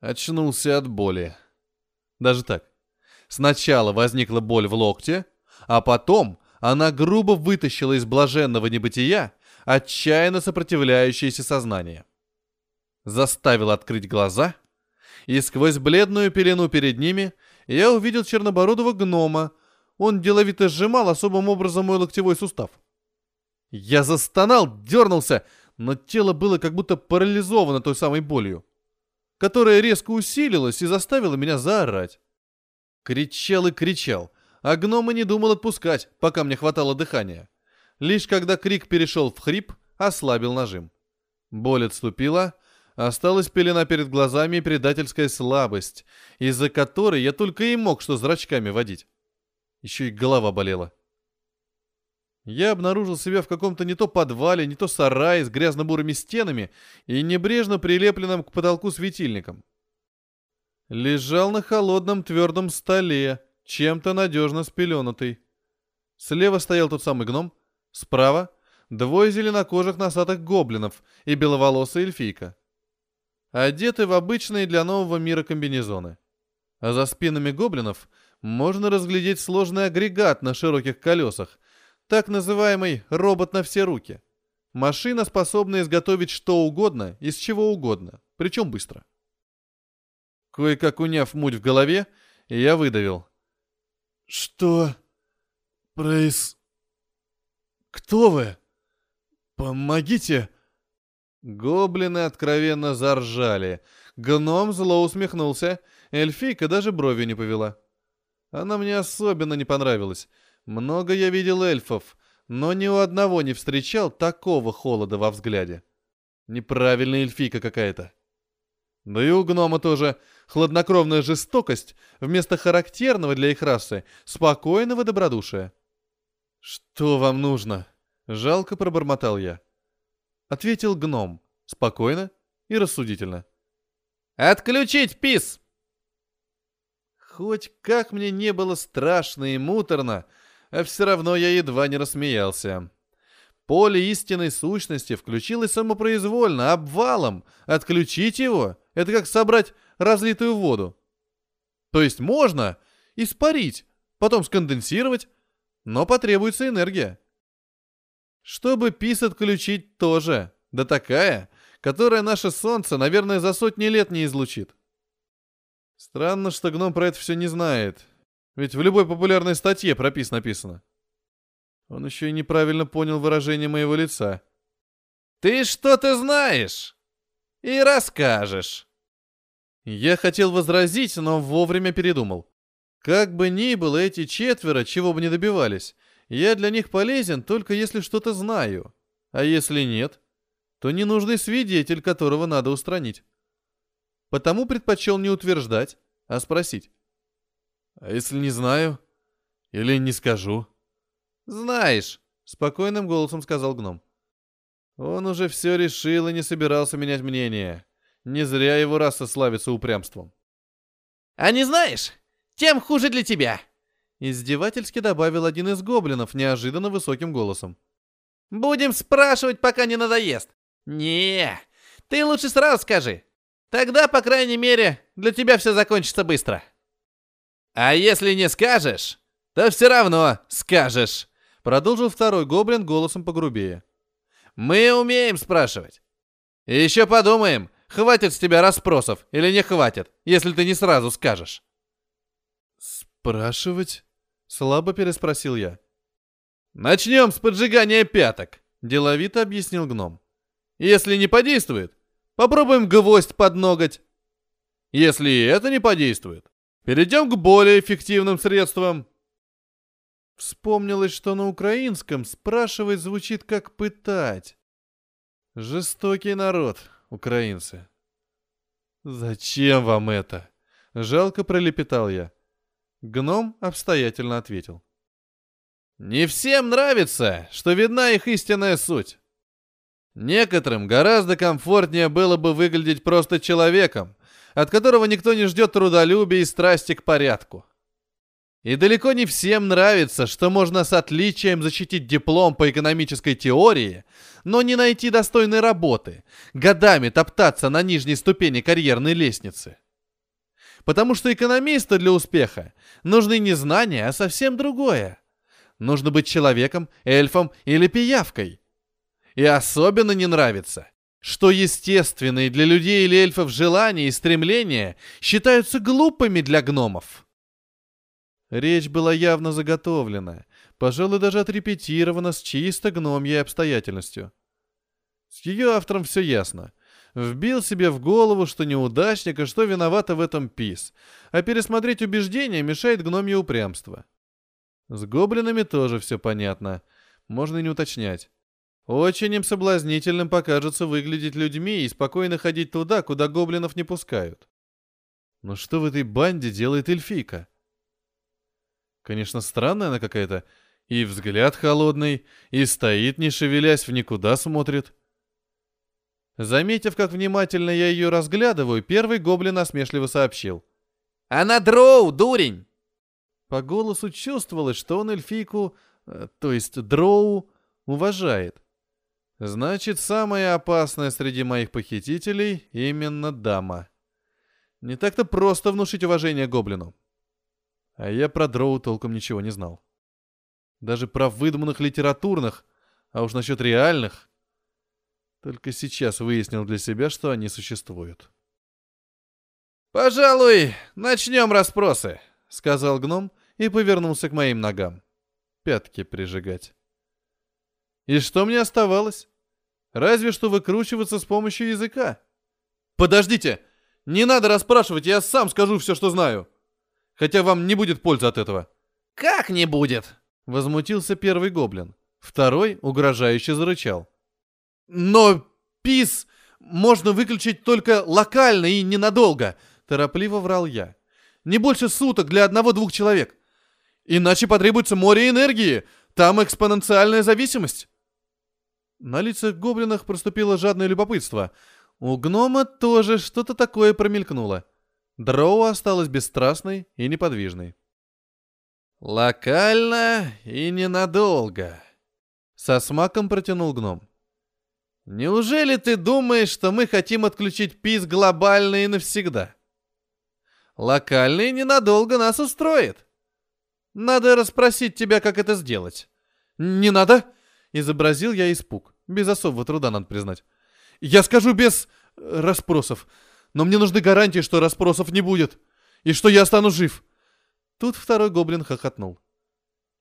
Очнулся от боли. Даже так. Сначала возникла боль в локте, а потом она грубо вытащила из блаженного небытия отчаянно сопротивляющееся сознание. Заставил открыть глаза, и сквозь бледную пелену перед ними я увидел чернобородого гнома. Он деловито сжимал особым образом мой локтевой сустав. Я застонал, дернулся, но тело было как будто парализовано той самой болью, которая резко усилилась и заставила меня заорать. Кричал и кричал, а гном и не думал отпускать, пока мне хватало дыхания. Лишь когда крик перешел в хрип, ослабил нажим. Боль отступила, осталась пелена перед глазами и предательская слабость, из-за которой я только и мог что зрачками водить. Еще и голова болела. Я обнаружил себя в каком-то не то подвале, не то сарае с грязно-бурыми стенами и небрежно прилепленным к потолку светильником. Лежал на холодном твердом столе, чем-то надежно спеленутый. Слева стоял тот самый гном, справа — двое зеленокожих носатых гоблинов и беловолосая эльфийка. Одеты в обычные для нового мира комбинезоны. А за спинами гоблинов можно разглядеть сложный агрегат на широких колесах, так называемый робот на все руки. Машина, способная изготовить что угодно из чего угодно, причем быстро. Кое-как уняв муть в голове, я выдавил. «Что проис... Кто вы? Помогите!» Гоблины откровенно заржали. Гном зло усмехнулся. Эльфийка даже брови не повела. Она мне особенно не понравилась. Много я видел эльфов, но ни у одного не встречал такого холода во взгляде. Неправильная эльфийка какая-то. Да и у гнома тоже хладнокровная жестокость вместо характерного для их расы спокойного добродушия. «Что вам нужно?» — жалко пробормотал я. Ответил гном, спокойно и рассудительно. «Отключить пис!» Хоть как мне не было страшно и муторно, а все равно я едва не рассмеялся. Поле истинной сущности включилось самопроизвольно, обвалом. Отключить его — это как собрать разлитую воду. То есть можно испарить, потом сконденсировать, но потребуется энергия. Чтобы пис отключить тоже, да такая, которая наше солнце, наверное, за сотни лет не излучит. Странно, что гном про это все не знает. Ведь в любой популярной статье про пис написано. Он еще и неправильно понял выражение моего лица. «Ты что-то знаешь и расскажешь». Я хотел возразить, но вовремя передумал. Как бы ни было, эти четверо, чего бы не добивались, я для них полезен только если что-то знаю. А если нет, то ненужный свидетель, которого надо устранить. Потому предпочел не утверждать, а спросить. А если не знаю? Или не скажу? «Знаешь», — спокойным голосом сказал гном. Он уже все решил и не собирался менять мнение. Не зря его раса славится упрямством. «А не знаешь, тем хуже для тебя!» Издевательски добавил один из гоблинов неожиданно высоким голосом. «Будем спрашивать, пока не надоест!» «Не, ты лучше сразу скажи. Тогда, по крайней мере, для тебя все закончится быстро». «А если не скажешь, то все равно скажешь!» Продолжил второй гоблин голосом погрубее. «Мы умеем спрашивать. И еще подумаем, хватит с тебя расспросов или не хватит, если ты не сразу скажешь». «Спрашивать?» — слабо переспросил я. «Начнем с поджигания пяток», — деловито объяснил гном. «Если не подействует, попробуем гвоздь подноготь. Если и это не подействует, перейдем к более эффективным средствам. Вспомнилось, что на украинском спрашивать звучит как пытать. Жестокий народ, украинцы. «Зачем вам это?» — жалко пролепетал я. Гном обстоятельно ответил. «Не всем нравится, что видна их истинная суть. Некоторым гораздо комфортнее было бы выглядеть просто человеком, от которого никто не ждет трудолюбия и страсти к порядку. И далеко не всем нравится, что можно с отличием защитить диплом по экономической теории, но не найти достойной работы, годами топтаться на нижней ступени карьерной лестницы. Потому что экономисту для успеха нужны не знания, а совсем другое. Нужно быть человеком, эльфом или пиявкой. И особенно не нравится, что естественные для людей или эльфов желания и стремления считаются глупыми для гномов. Речь была явно заготовлена, пожалуй, даже отрепетирована с чисто гномьей обстоятельностью. С ее автором все ясно. Вбил себе в голову, что неудачник и что виновата в этом пис, а пересмотреть убеждения мешает гномье упрямство. С гоблинами тоже все понятно, можно и не уточнять. Очень им соблазнительным покажется выглядеть людьми и спокойно ходить туда, куда гоблинов не пускают. Но что в этой банде делает эльфийка? Конечно, странная она какая-то. И взгляд холодный, и стоит, не шевелясь, в никуда смотрит. Заметив, как внимательно я ее разглядываю, первый гоблин насмешливо сообщил. «Она дроу, дурень!» По голосу чувствовалось, что он эльфийку, э, то есть дроу, уважает. Значит, самая опасная среди моих похитителей именно дама. Не так-то просто внушить уважение гоблину. А я про дроу толком ничего не знал. Даже про выдуманных литературных, а уж насчет реальных, только сейчас выяснил для себя, что они существуют. «Пожалуй, начнем расспросы», — сказал гном и повернулся к моим ногам. Пятки прижигать. И что мне оставалось? Разве что выкручиваться с помощью языка. «Подождите! Не надо расспрашивать, я сам скажу все, что знаю. Хотя вам не будет пользы от этого». «Как не будет?» — возмутился первый гоблин. Второй угрожающе зарычал. «Но ПИС можно выключить только локально и ненадолго», — торопливо врал я. «Не больше суток для одного-двух человек. Иначе потребуется море энергии. Там экспоненциальная зависимость». На лицах гоблинах проступило жадное любопытство. У гнома тоже что-то такое промелькнуло. Дроу осталась бесстрастной и неподвижной. «Локально и ненадолго», — со смаком протянул гном. Неужели ты думаешь, что мы хотим отключить ПИС глобально и навсегда? Локальный ненадолго нас устроит. Надо расспросить тебя, как это сделать. Не надо, изобразил я испуг. Без особого труда, надо признать. Я скажу без э, расспросов. Но мне нужны гарантии, что расспросов не будет. И что я останусь жив. Тут второй гоблин хохотнул.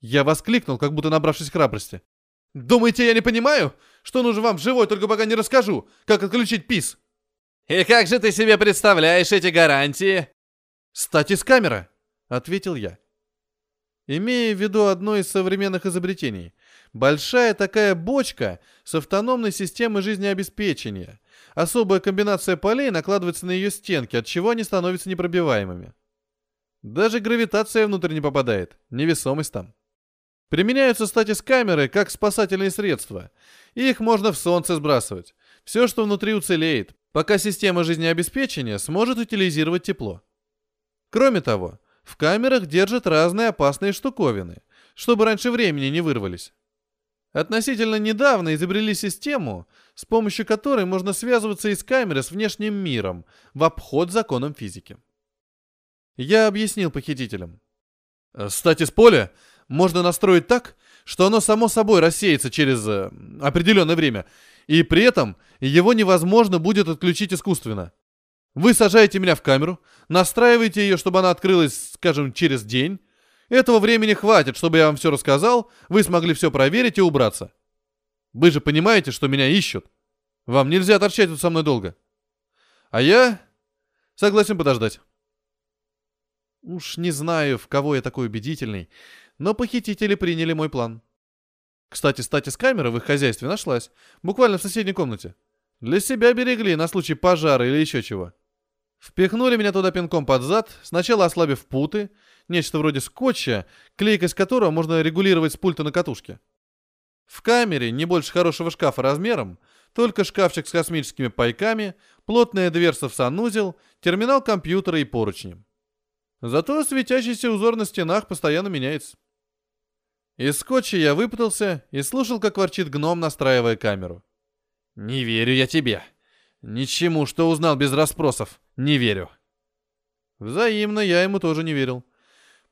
Я воскликнул, как будто набравшись храбрости. Думаете, я не понимаю, что нужно вам живой, только пока не расскажу, как отключить ПИС? И как же ты себе представляешь эти гарантии? Статис камера, ответил я. Имея в виду одно из современных изобретений. Большая такая бочка с автономной системой жизнеобеспечения. Особая комбинация полей накладывается на ее стенки, от чего они становятся непробиваемыми. Даже гравитация внутрь не попадает, невесомость там. Применяются статис-камеры как спасательные средства. Их можно в солнце сбрасывать. Все, что внутри уцелеет, пока система жизнеобеспечения сможет утилизировать тепло. Кроме того, в камерах держат разные опасные штуковины, чтобы раньше времени не вырвались. Относительно недавно изобрели систему, с помощью которой можно связываться из камеры с внешним миром в обход законам физики. Я объяснил похитителям. Статис поля можно настроить так, что оно само собой рассеется через э, определенное время, и при этом его невозможно будет отключить искусственно. Вы сажаете меня в камеру, настраиваете ее, чтобы она открылась, скажем, через день. Этого времени хватит, чтобы я вам все рассказал, вы смогли все проверить и убраться. Вы же понимаете, что меня ищут. Вам нельзя торчать тут со мной долго. А я согласен подождать. Уж не знаю, в кого я такой убедительный, но похитители приняли мой план. Кстати, статис-камера в их хозяйстве нашлась, буквально в соседней комнате. Для себя берегли на случай пожара или еще чего. Впихнули меня туда пинком под зад, сначала ослабив путы, нечто вроде скотча, клейкость которого можно регулировать с пульта на катушке. В камере, не больше хорошего шкафа размером, только шкафчик с космическими пайками, плотная дверца в санузел, терминал компьютера и поручни. Зато светящийся узор на стенах постоянно меняется. Из скотча я выпутался и слушал, как ворчит гном, настраивая камеру. «Не верю я тебе. Ничему, что узнал без расспросов, не верю». Взаимно я ему тоже не верил.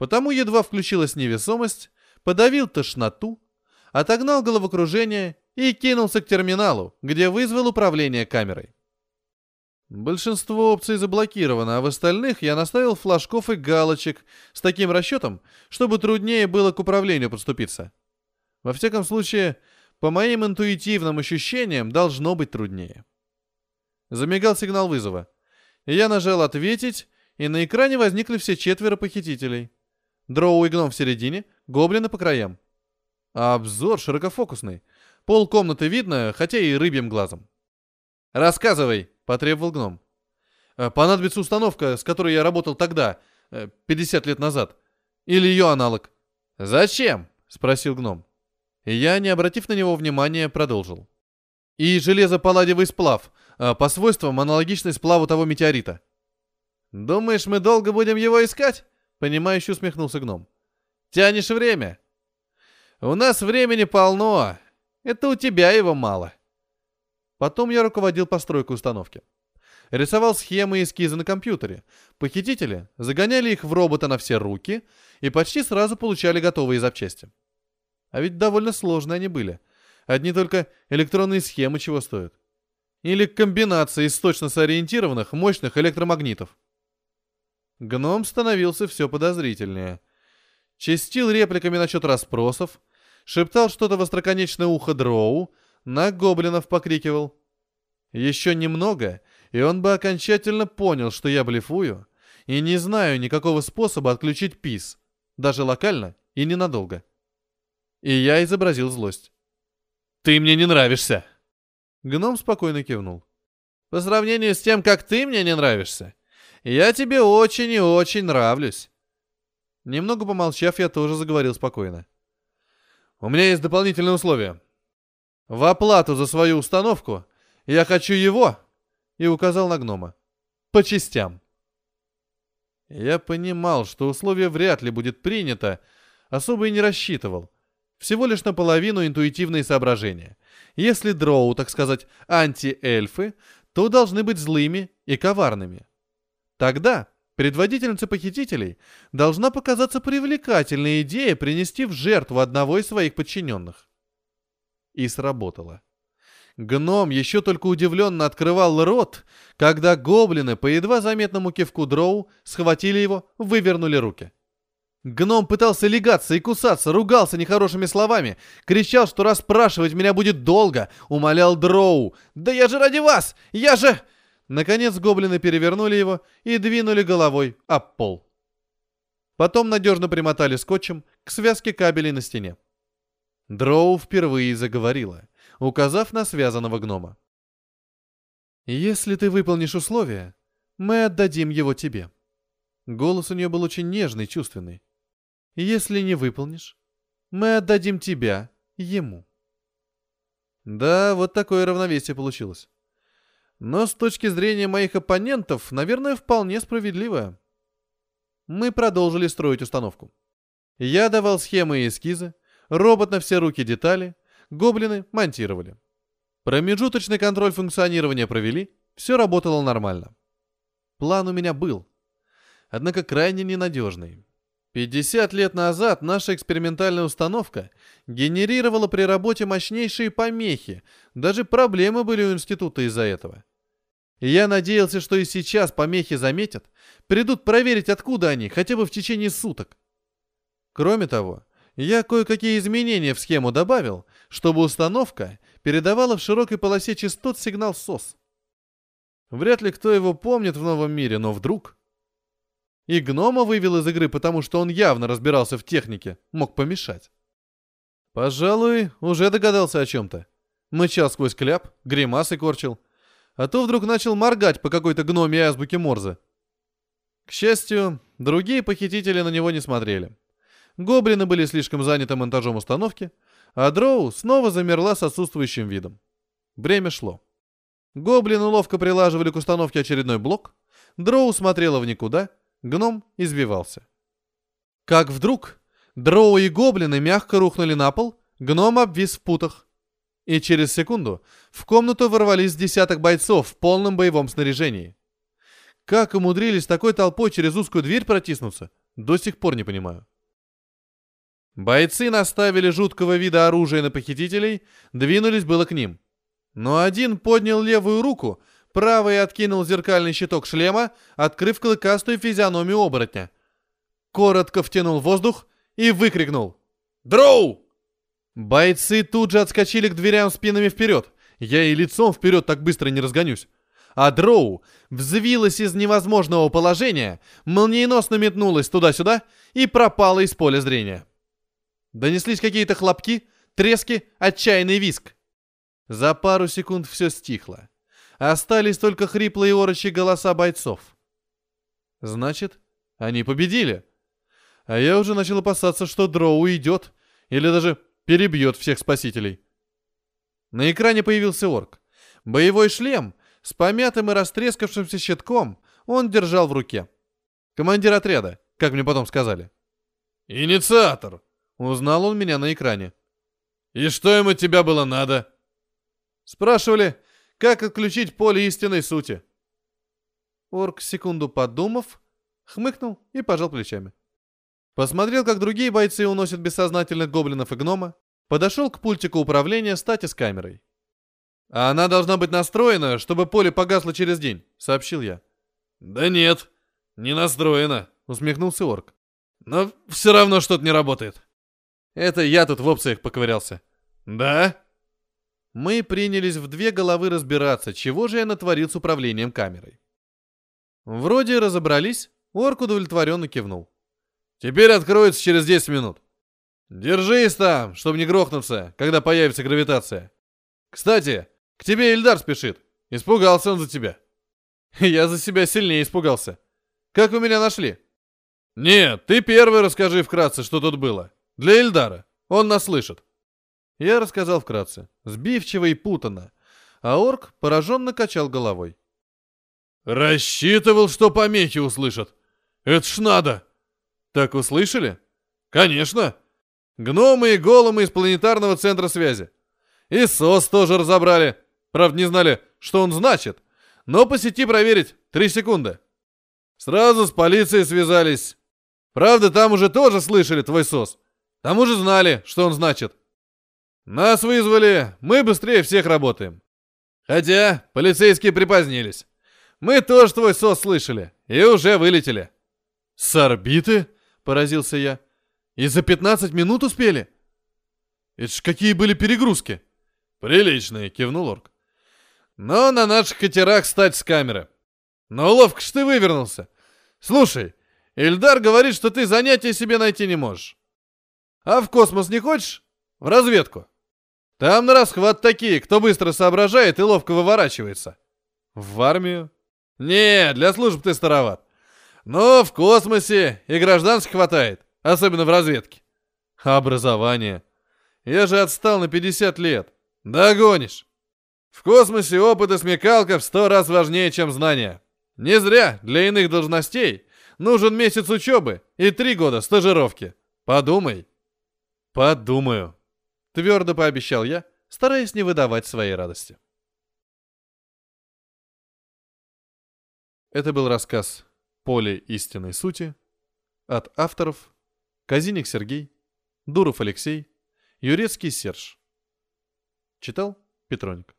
Потому едва включилась невесомость, подавил тошноту, отогнал головокружение и кинулся к терминалу, где вызвал управление камерой. Большинство опций заблокировано, а в остальных я наставил флажков и галочек с таким расчетом, чтобы труднее было к управлению подступиться. Во всяком случае, по моим интуитивным ощущениям, должно быть труднее. Замигал сигнал вызова. Я нажал «Ответить», и на экране возникли все четверо похитителей. Дроу и гном в середине, гоблины по краям. А обзор широкофокусный. Пол комнаты видно, хотя и рыбьим глазом. «Рассказывай», — потребовал гном. «Э, «Понадобится установка, с которой я работал тогда, 50 э, лет назад. Или ее аналог». «Зачем?» — спросил гном. Я, не обратив на него внимания, продолжил. «И железо-палладиевый сплав, э, по свойствам аналогичный сплаву того метеорита». «Думаешь, мы долго будем его искать?» — понимающе усмехнулся гном. «Тянешь время?» «У нас времени полно. Это у тебя его мало». Потом я руководил постройкой установки. Рисовал схемы и эскизы на компьютере. Похитители загоняли их в робота на все руки и почти сразу получали готовые запчасти. А ведь довольно сложные они были. Одни только электронные схемы чего стоят. Или комбинация из точно сориентированных мощных электромагнитов. Гном становился все подозрительнее. Чистил репликами насчет расспросов, шептал что-то в остроконечное ухо дроу, на гоблинов покрикивал. Еще немного, и он бы окончательно понял, что я блефую, и не знаю никакого способа отключить ПИС, даже локально и ненадолго. И я изобразил злость. «Ты мне не нравишься!» Гном спокойно кивнул. «По сравнению с тем, как ты мне не нравишься, я тебе очень и очень нравлюсь». Немного помолчав, я тоже заговорил спокойно. «У меня есть дополнительные условия. В оплату за свою установку я хочу его, и указал на гнома. По частям. Я понимал, что условие вряд ли будет принято, особо и не рассчитывал. Всего лишь наполовину интуитивные соображения. Если дроу, так сказать, анти-эльфы, то должны быть злыми и коварными. Тогда предводительнице похитителей должна показаться привлекательной идея принести в жертву одного из своих подчиненных. И сработало. Гном еще только удивленно открывал рот, когда гоблины по едва заметному кивку дроу схватили его, вывернули руки. Гном пытался легаться и кусаться, ругался нехорошими словами, кричал, что расспрашивать меня будет долго, умолял дроу. «Да я же ради вас! Я же...» Наконец гоблины перевернули его и двинули головой об пол. Потом надежно примотали скотчем к связке кабелей на стене. Дроу впервые заговорила, указав на связанного гнома. «Если ты выполнишь условия, мы отдадим его тебе». Голос у нее был очень нежный, чувственный. «Если не выполнишь, мы отдадим тебя ему». Да, вот такое равновесие получилось. Но с точки зрения моих оппонентов, наверное, вполне справедливое. Мы продолжили строить установку. Я давал схемы и эскизы, робот на все руки детали, гоблины монтировали. Промежуточный контроль функционирования провели, все работало нормально. План у меня был, однако крайне ненадежный. 50 лет назад наша экспериментальная установка генерировала при работе мощнейшие помехи, даже проблемы были у института из-за этого. И я надеялся, что и сейчас помехи заметят, придут проверить, откуда они, хотя бы в течение суток. Кроме того, я кое-какие изменения в схему добавил, чтобы установка передавала в широкой полосе частот сигнал SOS. Вряд ли кто его помнит в новом мире, но вдруг... И гнома вывел из игры, потому что он явно разбирался в технике, мог помешать. Пожалуй, уже догадался о чем-то. Мычал сквозь кляп, гримасы корчил. А то вдруг начал моргать по какой-то гноме азбуке Морзе. К счастью, другие похитители на него не смотрели. Гоблины были слишком заняты монтажом установки, а Дроу снова замерла с отсутствующим видом. Время шло. Гоблины ловко прилаживали к установке очередной блок, Дроу смотрела в никуда, гном избивался. Как вдруг Дроу и гоблины мягко рухнули на пол, гном обвис в путах. И через секунду в комнату ворвались десяток бойцов в полном боевом снаряжении. Как умудрились такой толпой через узкую дверь протиснуться, до сих пор не понимаю. Бойцы наставили жуткого вида оружия на похитителей, двинулись было к ним. Но один поднял левую руку, правый откинул зеркальный щиток шлема, открыв клыкастую физиономию оборотня. Коротко втянул воздух и выкрикнул «Дроу!». Бойцы тут же отскочили к дверям спинами вперед. Я и лицом вперед так быстро не разгонюсь. А Дроу взвилась из невозможного положения, молниеносно метнулась туда-сюда и пропала из поля зрения. Донеслись какие-то хлопки, трески, отчаянный виск. За пару секунд все стихло. Остались только хриплые орочи голоса бойцов. Значит, они победили. А я уже начал опасаться, что Дроу уйдет или даже перебьет всех спасителей. На экране появился орк. Боевой шлем с помятым и растрескавшимся щитком он держал в руке. Командир отряда, как мне потом сказали. «Инициатор!» Узнал он меня на экране. «И что им от тебя было надо?» Спрашивали, как отключить поле истинной сути. Орк, секунду подумав, хмыкнул и пожал плечами. Посмотрел, как другие бойцы уносят бессознательных гоблинов и гнома, подошел к пультику управления стати с камерой. «А она должна быть настроена, чтобы поле погасло через день», — сообщил я. «Да нет, не настроена», — усмехнулся орк. «Но все равно что-то не работает». Это я тут в опциях поковырялся. Да? Мы принялись в две головы разбираться, чего же я натворил с управлением камерой. Вроде разобрались, орк удовлетворенно кивнул. Теперь откроется через 10 минут. Держись там, чтобы не грохнуться, когда появится гравитация. Кстати, к тебе Ильдар спешит. Испугался он за тебя. Я за себя сильнее испугался. Как вы меня нашли? Нет, ты первый расскажи вкратце, что тут было. Для Эльдара. Он нас слышит. Я рассказал вкратце, сбивчиво и путанно, а орк пораженно качал головой. Рассчитывал, что помехи услышат. Это ж надо. Так услышали? Конечно. Гномы и голомы из планетарного центра связи. И СОС тоже разобрали. Правда, не знали, что он значит. Но по сети проверить три секунды. Сразу с полицией связались. Правда, там уже тоже слышали твой СОС. К тому же знали, что он значит. Нас вызвали, мы быстрее всех работаем. Хотя полицейские припозднились. Мы тоже твой сос слышали и уже вылетели. С орбиты? Поразился я. И за 15 минут успели? Это ж какие были перегрузки? Приличные, кивнул Орк. Но на наших катерах стать с камеры. Но ловко ж ты вывернулся. Слушай, Ильдар говорит, что ты занятия себе найти не можешь. А в космос не хочешь? В разведку. Там на расхват такие, кто быстро соображает и ловко выворачивается. В армию? Не, для служб ты староват. Но в космосе и гражданских хватает, особенно в разведке. Образование? Я же отстал на 50 лет. Догонишь. В космосе опыт и смекалка в сто раз важнее, чем знания. Не зря для иных должностей нужен месяц учебы и три года стажировки. Подумай. «Подумаю», — твердо пообещал я, стараясь не выдавать своей радости. Это был рассказ «Поле истинной сути» от авторов Казиник Сергей, Дуров Алексей, Юрецкий Серж. Читал Петроник.